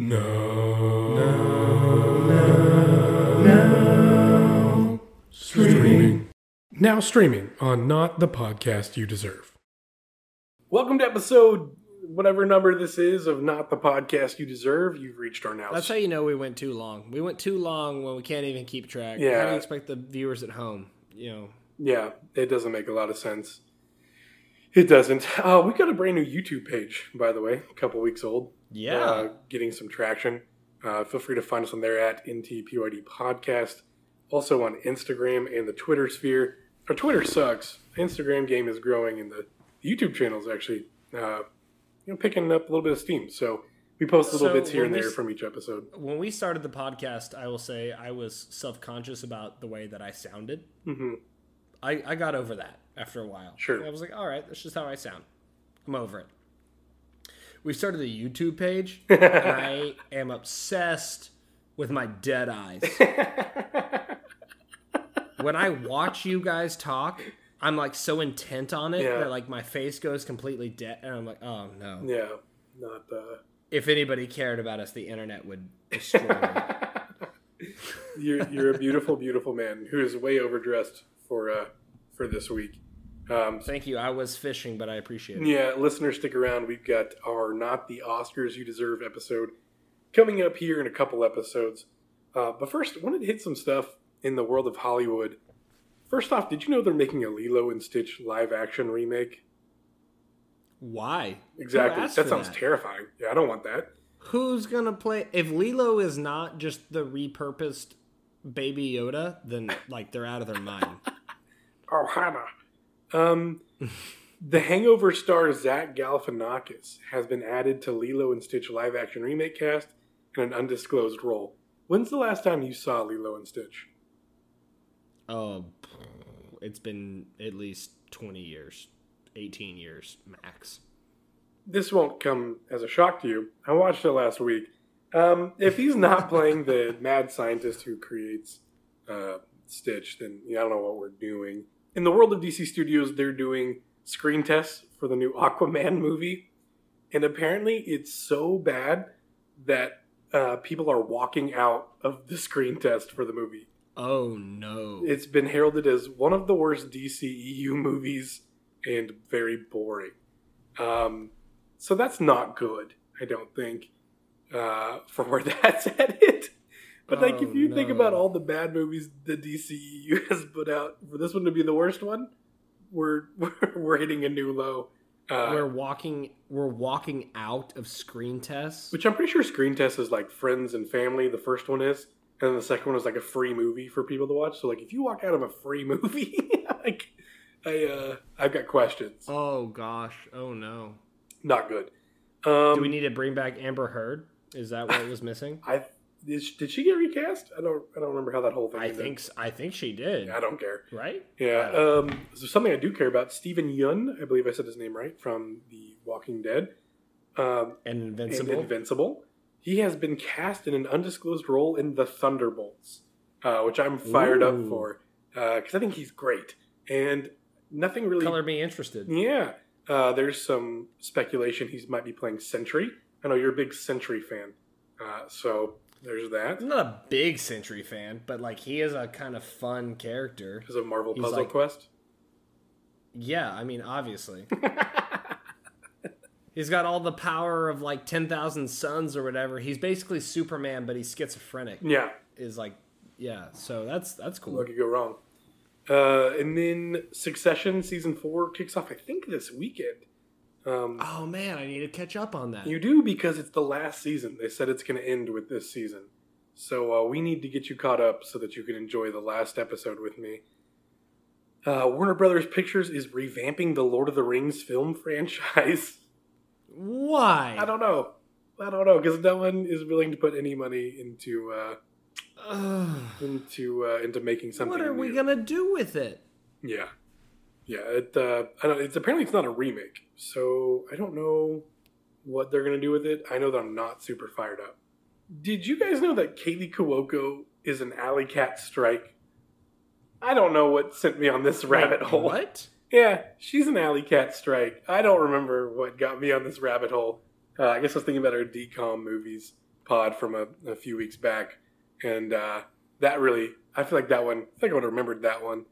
No. No. No. No. Streaming. Now streaming on Not the Podcast You Deserve. Welcome to episode whatever number this is of Not the Podcast You Deserve. You've reached our now. That's how you know we went too long. We went too long when we can't even keep track. Yeah. How do you expect the viewers at home? You know, Yeah, it doesn't make a lot of sense. It doesn't. Uh, we got a brand new YouTube page, by the way, a couple weeks old. Yeah. uh, getting some traction. Uh, feel free to find us on there at NTPYD Podcast. Also on Instagram and the Twitter sphere. Our Twitter sucks. Instagram game is growing, and the YouTube channel is actually uh, you know picking up a little bit of steam. So we post little So bits here and when we there from each episode. when we started the podcast, I will say I was self conscious about the way that I sounded. hmm I, I got over that after a while. Sure. I was like, all right, that's just how I sound. I'm over it. We started a YouTube page. and I am obsessed with my dead eyes. when I watch you guys talk, I'm like so intent on it Yeah. that like my face goes completely dead, and I'm like, oh no. Yeah, not. Uh, If anybody cared about us, the internet would destroy me. you're you're a beautiful, beautiful man who is way overdressed for uh, for this week. Um, Thank you. I was fishing, but I appreciate it. Yeah, listeners, stick around. We've got our Not the Oscars You Deserve episode coming up here in a couple episodes. Uh, but first, I wanted to hit some stuff in the world of Hollywood. First off, did you know they're making a Lilo and Stitch live action remake? Why? Exactly. That sounds terrifying. Yeah, I don't want that. Who's gonna play? If Lilo is not just the repurposed Baby Yoda, then like they're out of their mind. Oh, Hannah. Um, the Hangover star Zach Galifianakis has been added to Lilo and Stitch live action remake cast in an undisclosed role. When's the last time you saw Lilo and Stitch? Oh, it's been at least twenty years, eighteen years max. this won't come as a shock to you. I watched it last week. Um, if he's not playing the mad scientist who creates uh, Stitch, then yeah, I don't know what we're doing. In the world of DC Studios, they're doing screen tests for the new Aquaman movie, and apparently it's so bad that uh, people are walking out of the screen test for the movie. Oh no! It's been heralded as one of the worst DCEU movies and very boring. Um, so that's not good, I don't think, uh, for where that's headed. But like, if Oh, you think about all the bad movies the DCEU has put out, for this one to be the worst one, we're we're, we're hitting a new low. Uh, we're walking. We're walking out of screen tests. which I'm pretty sure Screen Test is like friends and family. The first one is, and then the second one is like a free movie for people to watch. So like, if you walk out of a free movie, like, I uh, I've got questions. Oh gosh! Oh no! Not good. Um, Do we need to bring back Amber Heard? Is that what was missing? I did, she- did she get recast? I don't I don't remember how that whole thing. I ended. think. I think she did. I don't care. Right? Yeah. Um, so something I do care about. Steven Yeun, I believe I said his name right from The Walking Dead. Um, And and Invincible. Invincible. He has been cast in an undisclosed role in The Thunderbolts, uh, which I'm fired up for because I think he's great. And nothing really. Color me interested. Yeah. Uh, there's some speculation he might be playing Sentry. I know you're a big Sentry fan, uh, so there's that. I'm not a big Sentry fan, but like he is a kind of fun character. Because of Marvel He's Puzzle like- Quest. Yeah, I mean, obviously. He's got all the power of like 10,000 suns or whatever. He's basically Superman, but he's schizophrenic. Yeah, Is like, yeah, so that's that's cool. what could go wrong? Uh, and then Succession season four kicks off, I think, this weekend. Um, Oh man, I need to catch up on that. You do because it's the last season. They said it's going to end with this season. So uh, we need to get you caught up so that you can enjoy the last episode with me. Uh, Warner Brothers Pictures is revamping the Lord of the Rings film franchise. Why? I don't know. I don't know because no one is willing to put any money into uh, into uh, into making something. what are we gonna do with it? Yeah, yeah. It uh, I don't, it's apparently it's not a remake, so I don't know what they're gonna do with it. I know that I'm not super fired up. Did you guys know that Kaley Cuoco is an alley cat strike? I don't know what sent me on this rabbit hole. What? Yeah, she's an alley cat strike. I don't remember what got me on this rabbit hole. Uh, I guess I was thinking about our DCOM movies. pod from a, a few weeks back, and uh, that really, I feel like that one. I think I would have remembered that one.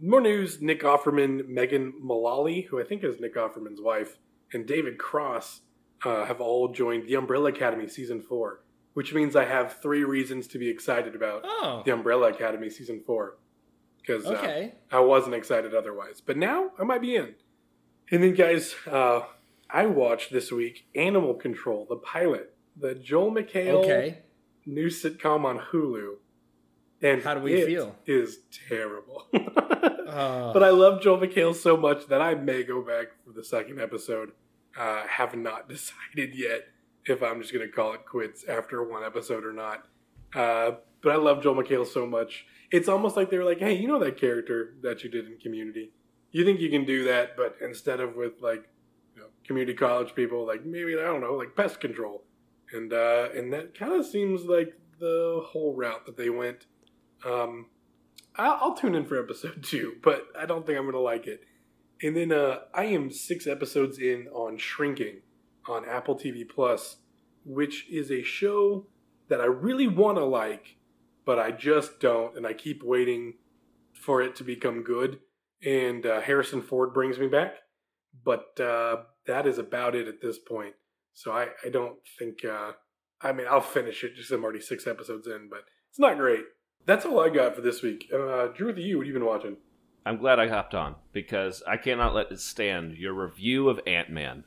More news: Nick Offerman, Megan Mullally, who I think is Nick Offerman's wife, and David Cross uh, have all joined the Umbrella Academy season four, which means I have three reasons to be excited about Oh, the Umbrella Academy season four because okay. uh, I wasn't excited otherwise, but now I might be in. And then, guys, uh, I watched this week Animal Control, the pilot, the Joel McHale Okay. new sitcom on Hulu. And How do we it feel? Is terrible. Uh, but I love Joel McHale so much that I may go back for the second episode. Uh, have not decided yet if I'm just going to call it quits after one episode or not. Uh, but I love Joel McHale so much. It's almost like they were like, hey, you know that character that you did in Community? You think you can do that, but instead of with like you know, community college people, like maybe I don't know, like pest control, and uh, and that kind of seems like the whole route that they went. Um, I'll, I'll tune in for episode two, but I don't think I'm gonna like it. And then uh, I am six episodes in on Shrinking on Apple TV Plus, which is a show that I really want to like, but I just don't, and I keep waiting for it to become good. And uh, Harrison Ford brings me back, but uh, that is about it at this point. So I, I don't think. Uh, I mean, I'll finish it. Just I'm already six episodes in, but it's not great. That's all I got for this week. Uh, Drew, with you, what have you been watching? I'm glad I hopped on because I cannot let it stand. Your review of Ant Man.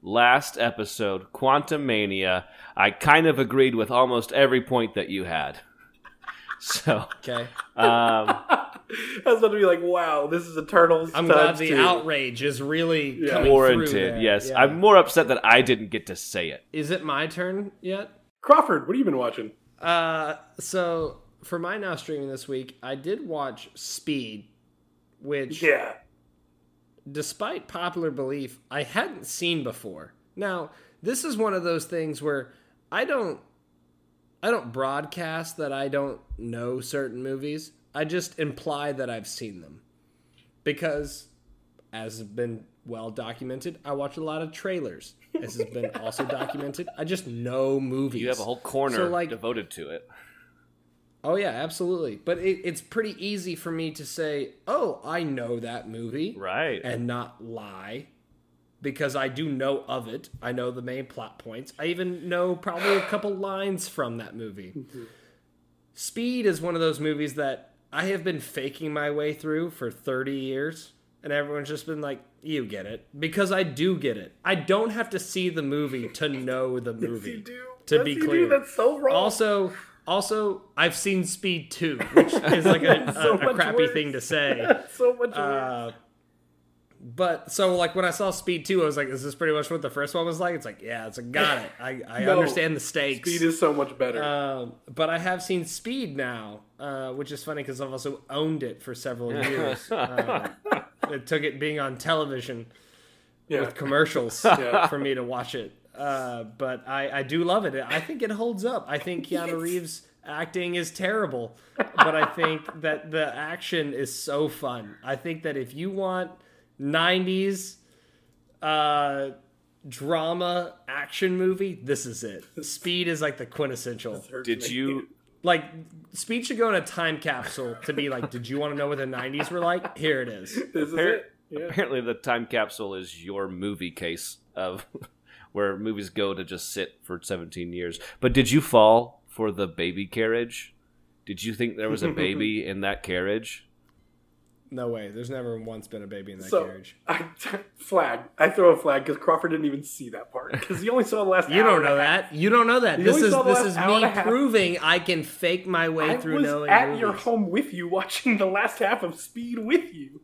Last episode, Quantumania, I kind of agreed with almost every point that you had. So, okay. um, I was about to be like, wow, this is Eternals. I'm glad the two. outrage is really Yeah. coming through warranted, there. yes. Yeah. I'm more upset that I didn't get to say it. Is it my turn yet? Crawford, what have you been watching? Uh, so for my now streaming this week, I did watch Speed, which, Yeah. despite popular belief, I hadn't seen before. Now, this is one of those things where I don't, I don't broadcast that I don't know certain movies. I just imply that I've seen them, because, as has been well documented, I watch a lot of trailers. As has been also documented, I just know movies. You have a whole corner So, like- devoted to it. Oh yeah, absolutely. But it, it's pretty easy for me to say, "Oh, I know that movie," Right. and not lie, because I do know of it. I know the main plot points. I even know probably a couple lines from that movie. Mm-hmm. Speed is one of those movies that I have been faking my way through for thirty years, and everyone's just been like, "You get it," because I do get it. I don't have to see the movie to know the movie. You do. To Yes, be you do. clear. That's so wrong. Also, also, I've seen Speed 2, which is like a, So a, a crappy worse. thing to say. so much worse. Uh, but so, like, when I saw Speed 2, I was like, is this pretty much what the first one was like? It's like, yeah, it's like, got it. I, I No. understand the stakes. Speed is so much better. um, but I have seen Speed now, uh, which is funny because I've also owned it for several years. uh, it took it being on television yeah. with commercials Yeah. for me to watch it. Uh, but I, I do love it. I think it holds up. I think Keanu Reeves acting is terrible, but I think that the action is so fun. I think that if you want 90s uh, drama action movie, this is it. Speed is like the quintessential. Did you Like Speed should go in a time capsule to be like, did you want to know what the 90s were like? Here it is. This is it. Yeah. apparently the time capsule is your movie case of where movies go to just sit for 17 years. But did you fall for the baby carriage? Did you think there was a baby in that carriage? No way. There's never once been a baby in that So carriage. I flag. I throw a flag because Crawford didn't even see that part because he only saw the last. You hour don't and a know half. that. You don't know that. You This is this is me and a half. proving I can fake my way I through was knowing at movies. your home with you, watching the last half of Speed with you.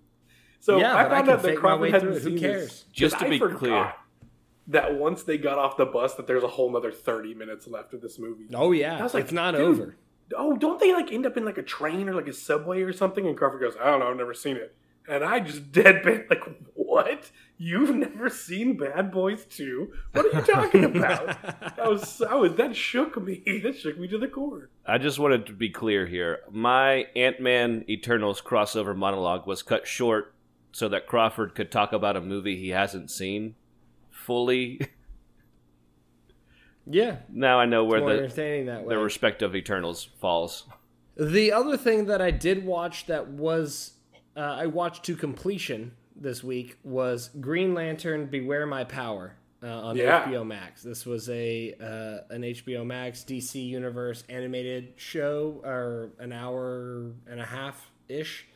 So Yeah, I but I found out that Crawford way hadn't through. Who seen cares? this. Just 'Cause to I be forgot clear. That once they got off the bus, that there's a whole another thirty minutes left of this movie. Oh yeah, I was like, it's not dude, over. oh, don't they like end up in like a train or like a subway or something? And Crawford goes, I don't know, I've never seen it. And I just deadpan like, what? You've never seen Bad Boys 2? What are you talking about? that was, I was, that shook me. That shook me to the core. I just wanted to be clear here. My Ant Man Eternals crossover monologue was cut short so that Crawford could talk about a movie he hasn't seen fully. Yeah, Now I know where the entertaining that way. the respect of Eternals falls. The other thing that I did watch that was uh, I watched to completion this week was Green Lantern: Beware My Power uh, on Yeah. HBO Max. This was a uh, an HBO Max DC Universe animated show, or an hour and a half ish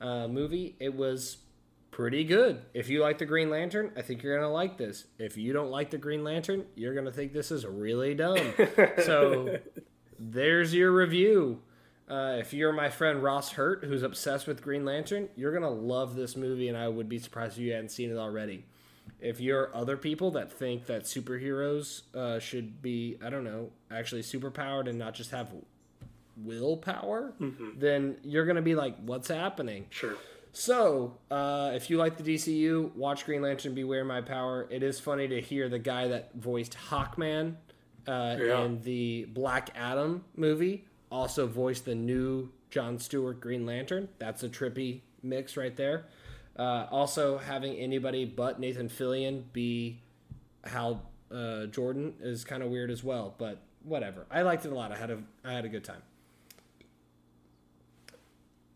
uh, movie. It was pretty good. If you like the Green Lantern, I think you're gonna like this. If you don't like the Green Lantern, you're gonna think this is really dumb. so there's your review. Uh, if you're my friend Ross Hurt, who's obsessed with Green Lantern, you're gonna love this movie, and I would be surprised if you hadn't seen it already. If you're other people that think that superheroes uh, should be, I don't know, actually superpowered and not just have willpower, then you're gonna be like, "What's happening?" Sure. So, uh, if you like the DCU, watch Green Lantern Beware My Power. It is funny to hear the guy that voiced Hawkman uh, Yeah. in the Black Adam movie also voiced the new John Stewart Green Lantern. That's a trippy mix right there. Uh, also, having anybody but Nathan Fillion be Hal uh, Jordan is kind of weird as well, but whatever. I liked it a lot. I had a I had a good time.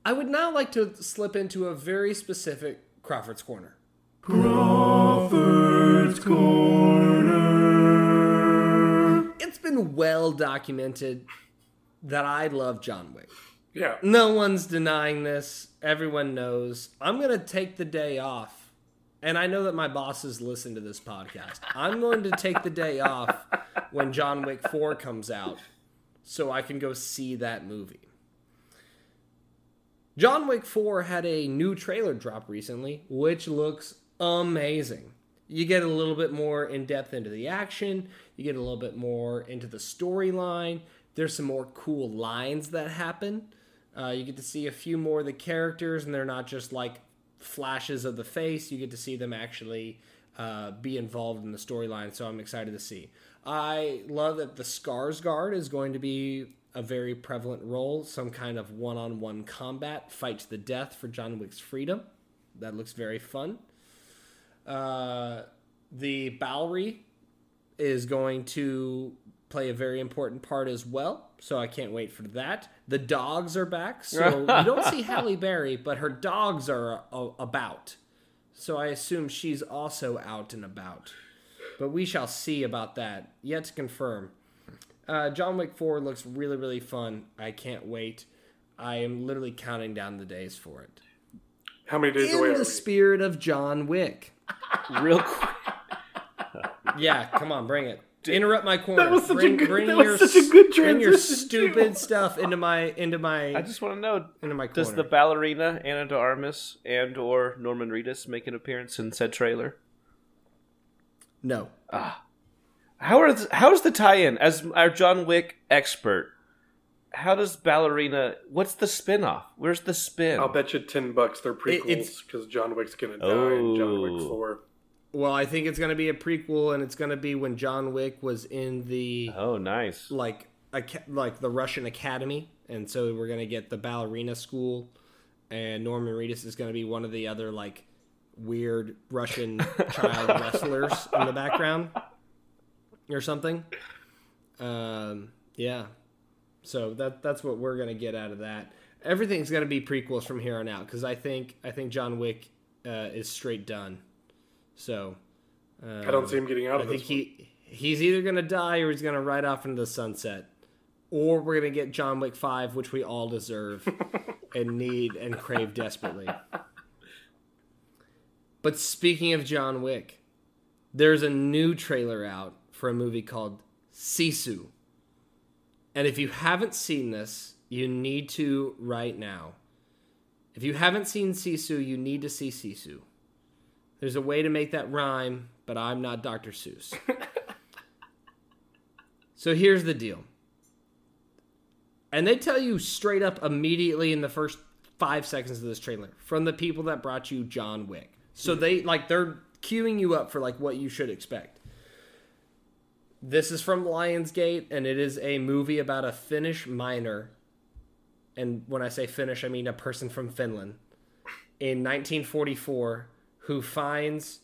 I would now like to slip into a very specific Crawford's Corner. Crawford's Corner. It's been well documented that I love John Wick. Yeah. No one's denying this. Everyone knows. I'm going to take the day off. And I know that my bosses listen to this podcast. I'm going to take the day off when John Wick 4 comes out so I can go see that movie. John Wick 4 had a new trailer drop recently, which looks amazing. You get a little bit more in depth into the action, you get a little bit more into the storyline. There's some more cool lines that happen. Uh, you get to see a few more of the characters, and they're not just like flashes of the face. You get to see them actually uh, be involved in the storyline. So I'm excited to see. I love that the Scars Guard is going to be a very prevalent role, some kind of one on one combat, fight to the death for John Wick's freedom. That looks very fun. Uh, the Bowery is going to play a very important part as well. So I can't wait for that. The dogs are back. So you don't see Halle Berry, but her dogs are uh, about. So I assume she's also out and about. But we shall see about that. Yet to confirm. Uh, John Wick 4 looks really, really fun. I can't wait. I am literally counting down the days for it. How many days away In the spirit of John Wick. Real quick. Yeah, come on, bring it. Interrupt my corner. That was such a bring, good- bring that was your, such a good Bring your stupid too. stuff into my into my I just want to know: into my corner. Does the ballerina Ana de Armas and or Norman Reedus make an appearance in said trailer? no. How are th- how's the tie-in as our John Wick expert? How does ballerina? What's the spin-off? Where's the spin? I'll bet you ten bucks they're It- it's- prequels because John Wick's gonna die in John Wick Oh. Four. Well, I think it's going to be a prequel, and it's going to be when John Wick was in the Oh, nice. like aca- like the Russian Academy, and so we're going to get the ballerina school, and Norman Reedus is going to be one of the other like weird Russian child wrestlers in the background or something. Um, yeah. So that that's what we're gonna get out of that. Everything's gonna be prequels from here on out because I think I think John Wick uh, is straight done. So um, I don't see him getting out I of think this. one. he he's either gonna die or he's gonna ride off into the sunset, or we're gonna get John Wick Five, which we all deserve and need and crave desperately. But speaking of John Wick, there's a new trailer out for a movie called Sisu. And if you haven't seen this, you need to right now. If you haven't seen Sisu, you need to see Sisu. There's a way to make that rhyme, but I'm not Dr. Seuss. so here's the deal. And they tell you straight up immediately in the first five seconds of this trailer from the people that brought you John Wick. So they like they're queuing you up for like what you should expect. This is from Lionsgate, and it is a movie about a Finnish miner. And when I say Finnish, I mean a person from Finland in 1944 who finds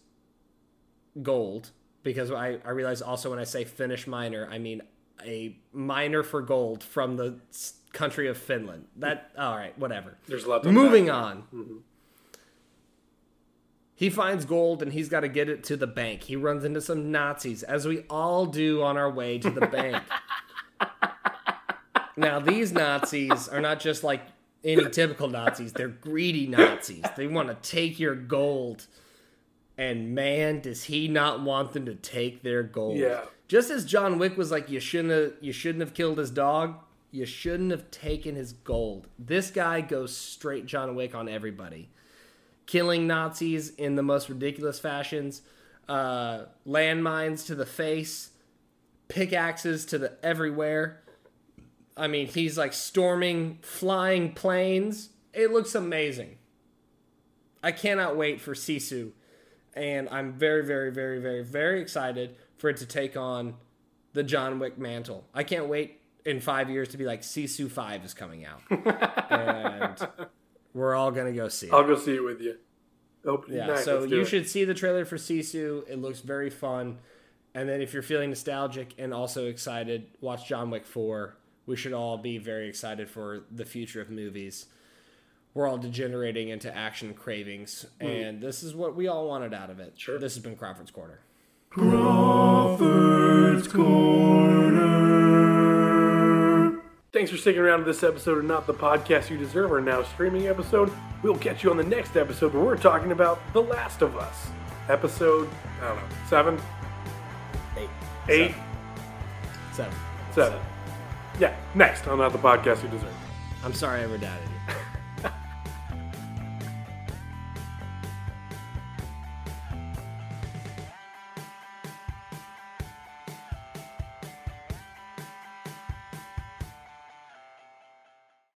gold because I, I realize also when I say Finnish miner, I mean a miner for gold from the country of Finland. That all right, whatever. There's a lot to Moving on. Mm-hmm. He finds gold and he's got to get it to the bank. He runs into some Nazis, as we all do on our way to the bank. now, these Nazis are not just like any typical Nazis, they're greedy Nazis. They want to take your gold. And man, does he not want them to take their gold. Yeah. Just as John Wick was like, you shouldn't have you shouldn't have killed his dog, you shouldn't have taken his gold. This guy goes straight John Wick on everybody. Killing Nazis in the most ridiculous fashions, uh, landmines to the face, pickaxes to the everywhere. I mean, he's like storming flying planes. It looks amazing. I cannot wait for Sisu, and I'm very, very, very, very, very excited for it to take on the John Wick mantle. I can't wait in five years to be like Sisu Five is coming out, and we're all gonna go see it. I'll go see it with you. Opening Yeah, night. so you it. should see the trailer for Sisu. It looks very fun. And then if you're feeling nostalgic and also excited, watch John Wick 4. We should all be very excited for the future of movies. We're all degenerating into action cravings, hmm. and this is what we all wanted out of it. Sure. This has been Crawford's Corner. Crawford's Corner. Thanks for sticking around to this episode of Not the Podcast You Deserve, our now streaming episode. We'll catch you on the next episode where we're talking about The Last of Us. Episode, I don't know, seven? Eight. Eight? Seven. Seven. Yeah, next on Not the Podcast You Deserve. I'm sorry I ever doubted.